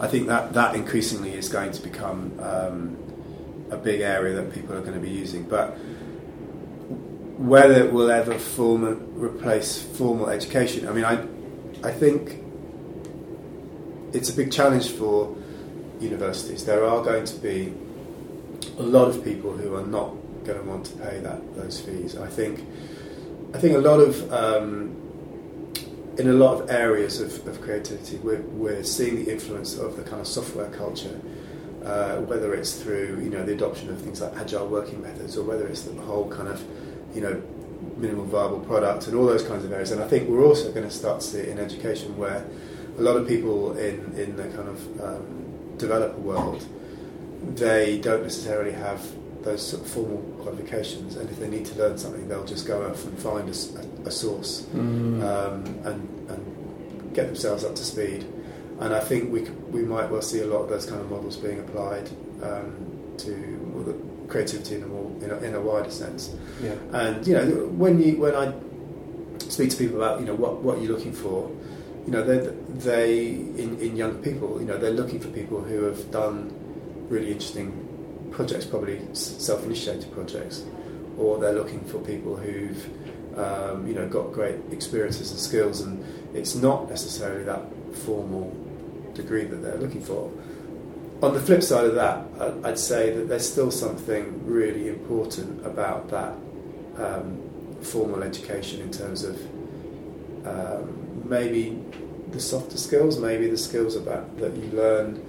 I think that that increasingly is going to become um, a big area that people are going to be using, but whether it will ever form replace formal education, I mean, I I think it's a big challenge for universities. There are going to be a lot of people who are not going to want to pay that those fees. I think I think a lot of um, in a lot of areas of, of creativity, we're, we're seeing the influence of the kind of software culture. Uh, whether it's through you know the adoption of things like agile working methods, or whether it's the whole kind of you know minimal viable product and all those kinds of areas. And I think we're also going to start to see it in education where a lot of people in in the kind of um, developer world they don't necessarily have those sort of formal qualifications, and if they need to learn something, they'll just go off and find a, a source Mm. um, and, and get themselves up to speed. And I think we we might well see a lot of those kind of models being applied um, to creativity in a more in a, in a wider sense. yeah. And you know, when you when I speak to people about you know what what you're looking for, you know, they they in, in young people, you know, they're looking for people who have done really interesting projects, probably self-initiated projects, or they're looking for people who've um, you know got great experiences and skills, and it's not necessarily that formal degree that they're looking for. On the flip side of that, I'd say that there's still something really important about that um, formal education in terms of um, maybe the softer skills, maybe the skills about that you learn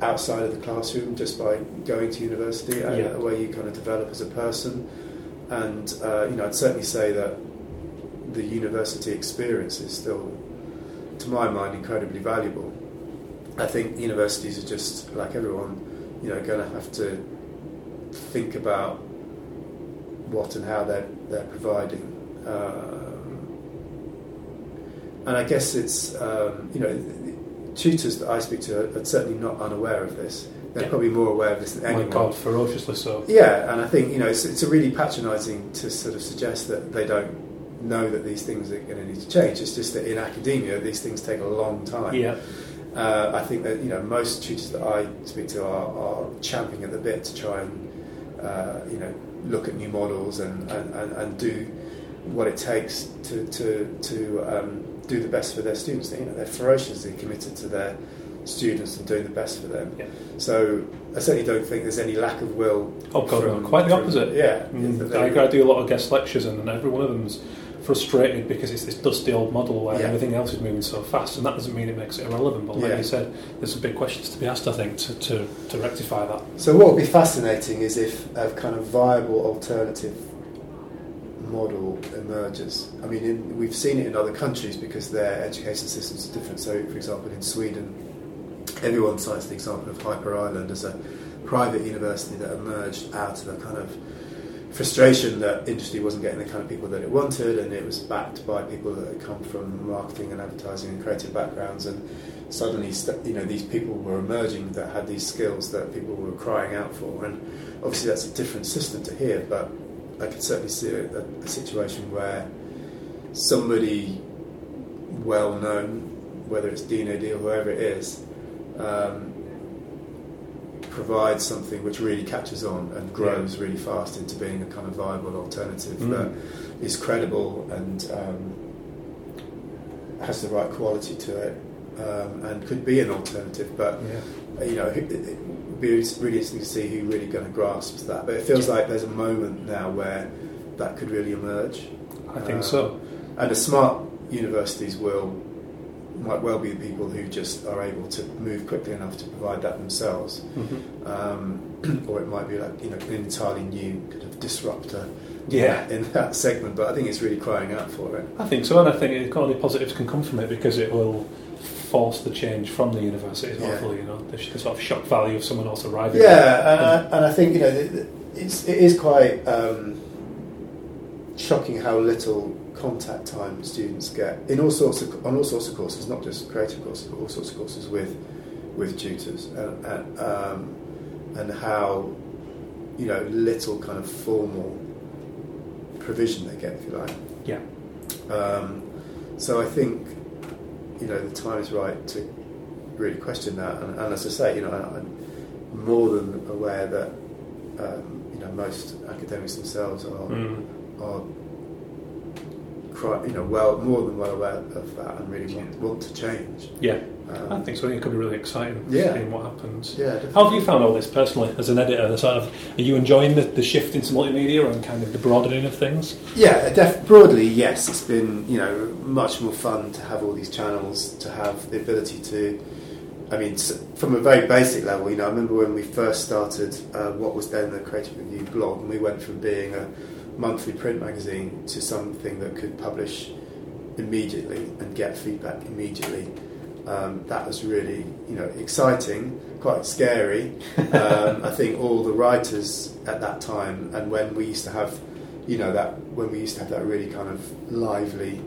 outside of the classroom just by going to university, and Yeah. where you kind of develop as a person. And uh, you know, I'd certainly say that the university experience is still, to my mind, incredibly valuable. I think universities are just like everyone, you know, going to have to think about what and how they're they're providing. Um, and I guess it's um, you know tutors that I speak to are, are certainly not unaware of this. They're Yeah. probably more aware of this than Oh my. God, ferociously so. Yeah, and I think you know it's, it's a really patronising to sort of suggest that they don't know that these things are going to need to change. It's just that in academia, these things take a long time. Yeah. Uh, I think that you know most tutors that I speak to are, are champing at the bit to try and uh, you know look at new models and, and, and, and do what it takes to to, to um, do the best for their students. You know they're ferociously committed to their students and doing the best for them. Yeah. So I certainly don't think there's any lack of will. Oh God, from- quite the from- opposite. Yeah, Mm, I, I do a lot of guest lectures, and, and every one of them's frustrated because it's this dusty old model where Yeah. everything else is moving so fast, and that doesn't mean it makes it irrelevant. But like Yeah. you said, there's some big questions to be asked. I think to, to, to rectify that. So what would be fascinating is if a kind of viable alternative model emerges. I mean, in, we've seen it in other countries because their education systems are different. So, for example, in Sweden, everyone cites the example of Hyper Island as a private university that emerged out of a kind of frustration that industry wasn't getting the kind of people that it wanted, and it was backed by people that had come from marketing and advertising and creative backgrounds, and suddenly, you know, these people were emerging that had these skills that people were crying out for, and obviously that's a different system to here, but I could certainly see a, a, situation where somebody well known, whether it's D&AD or whoever it is, um, provides something which really catches on and grows really fast into being a kind of viable alternative Mm. that is credible and um, has the right quality to it um, and could be an alternative. But Yeah. you know, it, it would be really interesting to see who really kind of grasps that. But it feels like there's a moment now where that could really emerge. I think Uh, so. And the smart universities will might well be the people who just are able to move quickly enough to provide that themselves, Mhm. um, or it might be like you know an entirely new kind of disruptor. Yeah. in that segment. But I think it's really crying out for it. I think so, and I think it- only positives can come from it because it will force the change from the universities. Yeah. Hopefully, you know, the, the sort of shock value of someone else arriving. Yeah, and I, and I think you know it's, it is quite um, shocking how little contact time students get in all sorts of on all sorts of courses, not just creative courses, but all sorts of courses with with tutors, and and, um, and how you know little kind of formal provision they get, if you like. Yeah. Um, so I think you know the time is right to really question that, and, and as I say, you know, I- I'm more than aware that um, you know most academics themselves are Mm. are quite, you know well more than well aware of that and really want, want to change. Yeah, Um, I think so. It could be really exciting. Yeah. seeing what happens. Yeah, definitely. How have you found all this personally as an editor? The sort of, are you enjoying the, the shift into multimedia and kind of the broadening of things? Yeah, def- broadly, yes. It's been you know much more fun to have all these channels, to have the ability to. I mean, from a very basic level, you know, I remember when we first started uh, what was then the Creative Review blog, and we went from being a monthly print magazine to something that could publish immediately and get feedback immediately. Um, that was really, you know, exciting, quite scary. Um, I think all the writers at that time, and when we used to have, you know, that when we used to have that really kind of lively,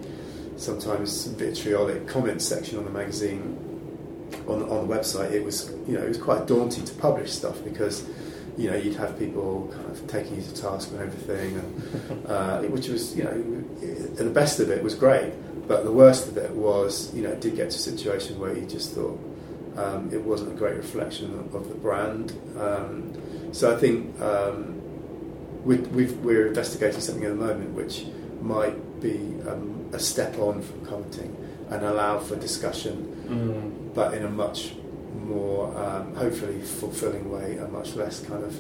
sometimes vitriolic comment section on the magazine, on on the website, it was, you know, it was quite daunting to publish stuff because, you know, you'd have people kind of taking you to task and everything, and uh, which was, you know, the best of it was great, but the worst of it was, you know, it did get to a situation where you just thought um, it wasn't a great reflection of, of the brand. Um, so I think um, we, we've, we're investigating something at the moment which might be um, a step on from commenting and allow for discussion, Mm. but in a much more, um, hopefully, fulfilling way, a much less kind of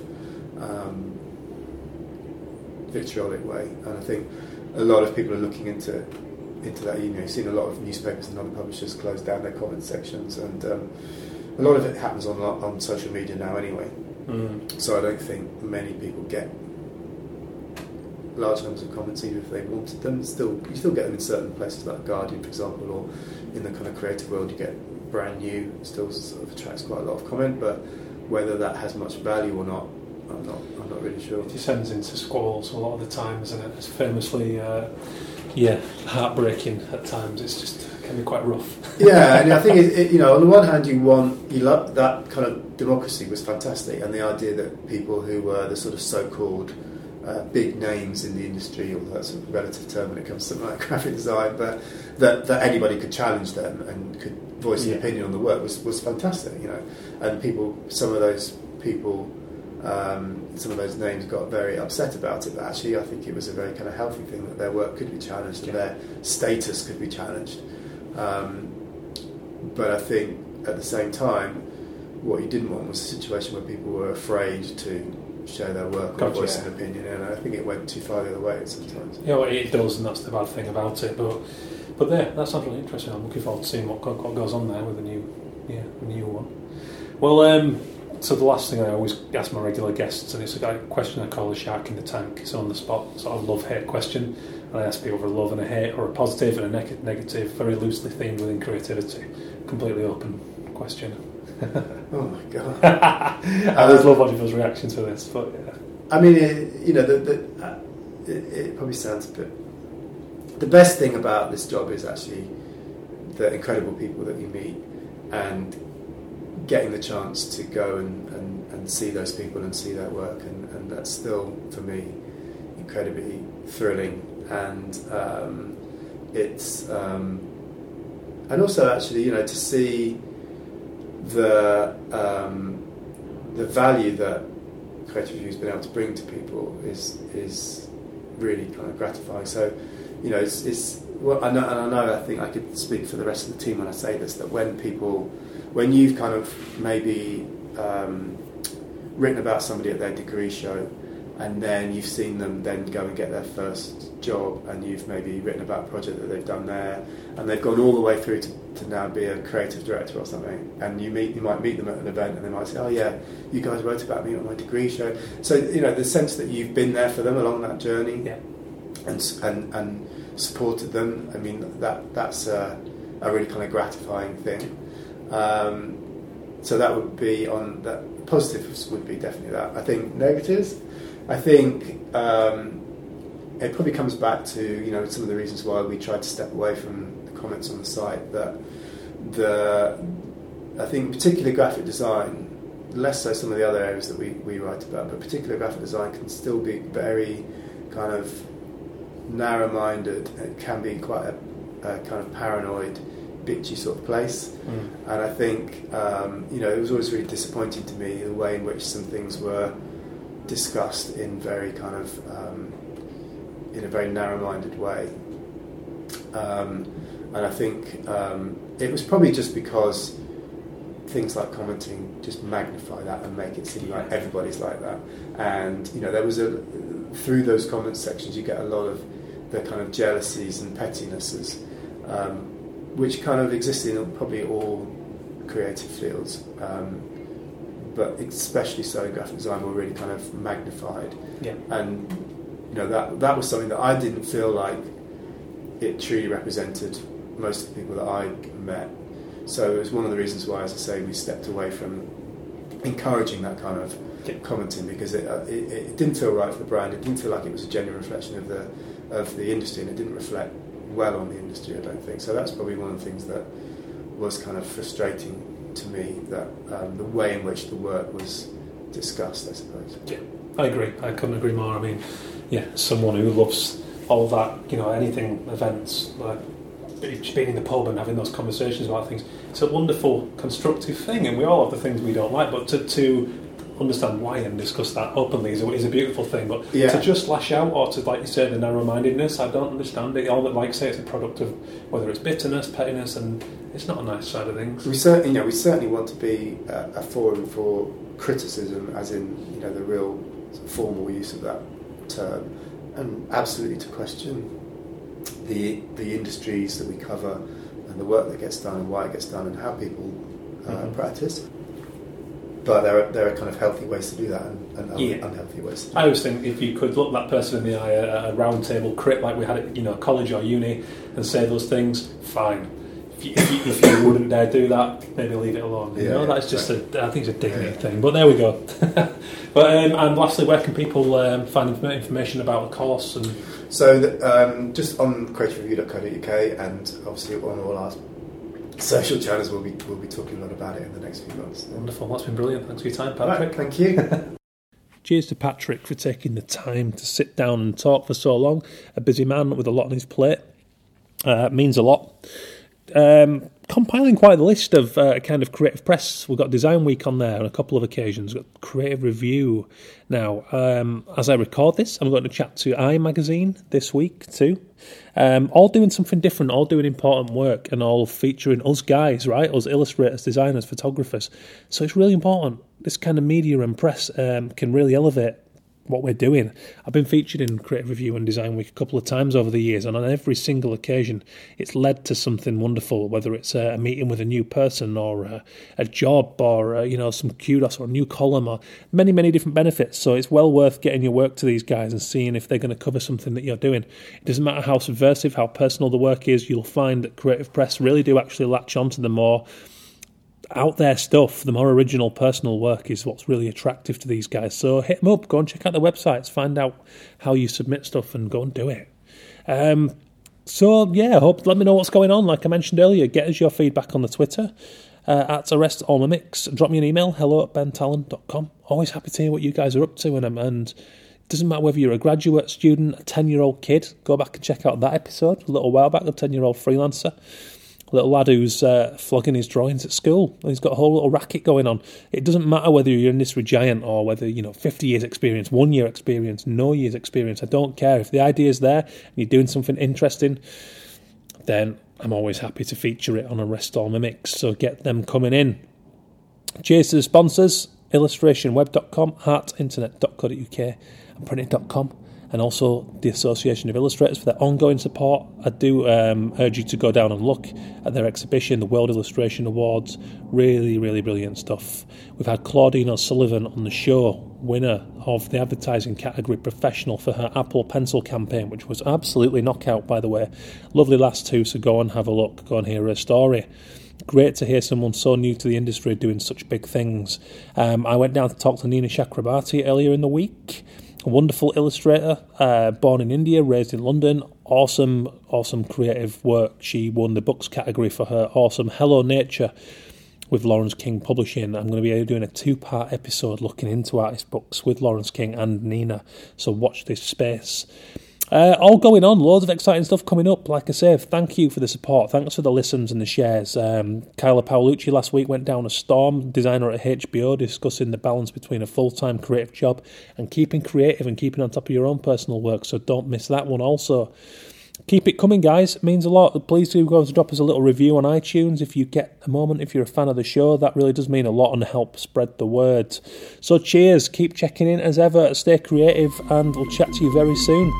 um, vitriolic way. And I think a lot of people are looking into into that. You know, you've seen a lot of newspapers and other publishers close down their comment sections, and um, a lot of it happens on on social media now anyway. Mm. So I don't think many people get large numbers of comments even if they wanted them. Still, you still get them in certain places like Guardian, for example, or in the kind of creative world, you get brand new. It still sort of attracts quite a lot of comment, but whether that has much value or not, I'm not. I'm not really sure. It descends into squalls a lot of the time, isn't it? It's famously, uh, yeah, heartbreaking at times. It's just it can be quite rough. yeah, and I think it, it, you know, on the one hand, you want you love that kind of democracy was fantastic, and the idea that people who were the sort of so-called uh, big names in the industry, although that's a relative term when it comes to something like graphic design, but that, that anybody could challenge them and could voice Yeah. an opinion on the work was, was fantastic, you know. And people, some of those people, um, some of those names got very upset about it, but actually I think it was a very kind of healthy thing that their work could be challenged and their status could be challenged. Um, but I think at the same time, what you didn't want was a situation where people were afraid to show their work or Gotcha, voice an opinion, and I think it went too far the other way sometimes. Yeah, well, it does, and that's the bad thing about it. But but there, that sounds really interesting. I'm looking forward to seeing what, what goes on there with the new yeah the new one. Well, um, so the last thing I always ask my regular guests, and it's a question I call the shark in the tank. It's on the spot, sort of love hate question, and I ask people for a love and a hate, or a positive and a neg- negative, very loosely themed within creativity, completely open question. Oh my god! I always love watching people's reaction to this, but yeah. I mean, it, you know, the, the, uh, it, it probably sounds a bit. The best thing about this job is actually the incredible people that you meet and getting the chance to go and, and, and see those people and see their work, and, and that's still for me incredibly thrilling. And um, it's um, and also actually, you know, to see the um, the value that creative review's been able to bring to people is is really kind of gratifying. So, you know, it's, it's well, I know, and I know I think I could speak for the rest of the team when I say this that when people, when you've kind of maybe um, written about somebody at their degree show, and then you've seen them then go and get their first job, and you've maybe written about a project that they've done there, and they've gone all the way through to, to now be a creative director or something, and you meet you might meet them at an event, and they might say, "Oh yeah, you guys wrote about me on my degree show." So you know the sense that you've been there for them along that journey, Yeah. and and and supported them. I mean that that's a, a really kind of gratifying thing. Um, so that would be on that. Positives would be definitely that. I think negatives. I think um, it probably comes back to you know some of the reasons why we tried to step away from the comments on the site. That the I think particular graphic design, less so some of the other areas that we, we write about, but particular graphic design can still be very kind of narrow-minded. It can be quite a, a kind of paranoid, bitchy sort of place. Mm. And I think, um, you know, it was always really disappointing to me the way in which some things were discussed in very kind of, um, in a very narrow-minded way. Um, and I think um, it was probably just because things like commenting just magnify that and make it seem like everybody's like that. And you know, there was a through those comment sections, you get a lot of the kind of jealousies and pettinesses, um, which kind of exist in probably all creative fields, um, but especially so in graphic design, were really kind of magnified. Yeah. And you know that that was something that I didn't feel like it truly represented most of the people that I met. So it was one of the reasons why, as I say, we stepped away from encouraging that kind of Yeah. commenting because it, uh, it, it didn't feel right for the brand. It didn't feel like it was a genuine reflection of the of the industry, and it didn't reflect well on the industry. I don't think so. That's probably one of the things that was kind of frustrating to me that um, the way in which the work was discussed. I suppose. Yeah, I agree. I couldn't agree more. I mean, yeah, someone who loves all that, you know, anything, events, like being in the pub and having those conversations about things. It's a wonderful, constructive thing, and we all have the things we don't like. But to, to understand why and discuss that openly is a, is a beautiful thing. But Yeah. to just lash out or to, like you say, the narrow-mindedness, I don't understand it. All that, like say, it's a product of whether it's bitterness, pettiness, and it's not a nice side of things. We certainly, you know, we certainly want to be a, a forum for criticism, as in, you know, the real formal use of that term, and absolutely to question the the industries that we cover and the work that gets done and why it gets done and how people uh, Mhm. practice. But there are there are kind of healthy ways to do that and, and Yeah. unhealthy ways. To do I always think if you could look that person in the eye at a round table crit like we had at you know college or uni and say those things, fine. If you, if you, if you wouldn't dare do that, maybe leave it alone. You Yeah, know, yeah, that's just right. a I think it's a dignity thing. But there we go. but um, and lastly, where can people um, find informa- information about the course and So that, um, just on creativereview.co.uk and obviously on all our social channels, we'll be we'll be talking a lot about it in the next few months. wonderful? That's been brilliant. Thanks for your time, All right, Patrick. thank you. Cheers to Patrick for taking the time to sit down and talk for so long. A busy man with a lot on his plate. Uh, means a lot. Um, compiling quite a list of uh, kind of creative press. We've got Design Week on there on a couple of occasions. We've got Creative Review now. Um, as I record this, I'm going to chat to Eye Magazine this week too. Um, all doing something different, all doing important work, and all featuring us guys, right? Us illustrators, designers, photographers. So it's really important. This kind of media and press um, can really elevate what we're doing. I've been featured in Creative Review and Design Week a couple of times over the years, and on every single occasion, it's led to something wonderful. Whether it's a, meeting with a new person, or a, a job, or a, you know some kudos, or a new column, or many many different benefits. So it's well worth getting your work to these guys and seeing if they're going to cover something that you're doing. It doesn't matter how subversive, how personal the work is. You'll find that Creative Press really do actually latch onto the more out there stuff, the more original personal work is what's really attractive to these guys. So hit them up, go and check out their websites, find out how you submit stuff, and go and do it. Um, so yeah, hope let me know what's going on. Like I mentioned earlier, get us your feedback on the Twitter uh, at Arrest All Mimics. Drop me an email, hello at bentallon.com. Always happy to hear what you guys are up to, and and it doesn't matter whether you're a graduate student, a ten year old kid. Go back and check out that episode a little while back, the ten year old freelancer little lad who's uh, flogging his drawings at school. He's got a whole little racket going on. It doesn't matter whether you're an industry giant or whether, you know, 50 years experience, one year experience, no years experience. I don't care. If the idea is there and you're doing something interesting, then I'm always happy to feature it on Arrest All Mimics. So get them coming in. Cheers to the sponsors, illustrationweb.com, heartinternet.co.uk and printed.com and also the Association of Illustrators for their ongoing support. I do um, urge you to go down and look at their exhibition, the World Illustration Awards. Really, really brilliant stuff. We've had Claudine O'Sullivan on the show, winner of the advertising category professional for her Apple Pencil campaign, which was absolutely knockout, by the way. Lovely last two, so go and have a look, go and hear her story great to hear someone so new to the industry doing such big things. Um, I went down to talk to Nina Chakrabarti earlier in the week wonderful illustrator, uh, born in India, raised in London. Awesome, awesome creative work. She won the books category for her awesome Hello Nature with Laurence King Publishing. I'm going to be doing a two part episode looking into artist books with Laurence King and Nina. So watch this space. Uh, all going on, loads of exciting stuff coming up. Like I say, thank you for the support. Thanks for the listens and the shares. Um, Kyla Paolucci last week went down a storm, designer at HBO, discussing the balance between a full time creative job and keeping creative and keeping on top of your own personal work. So don't miss that one also. Keep it coming, guys. It means a lot. Please do go and drop us a little review on iTunes if you get a moment. If you're a fan of the show, that really does mean a lot and help spread the word. So, cheers. Keep checking in as ever. Stay creative, and we'll chat to you very soon.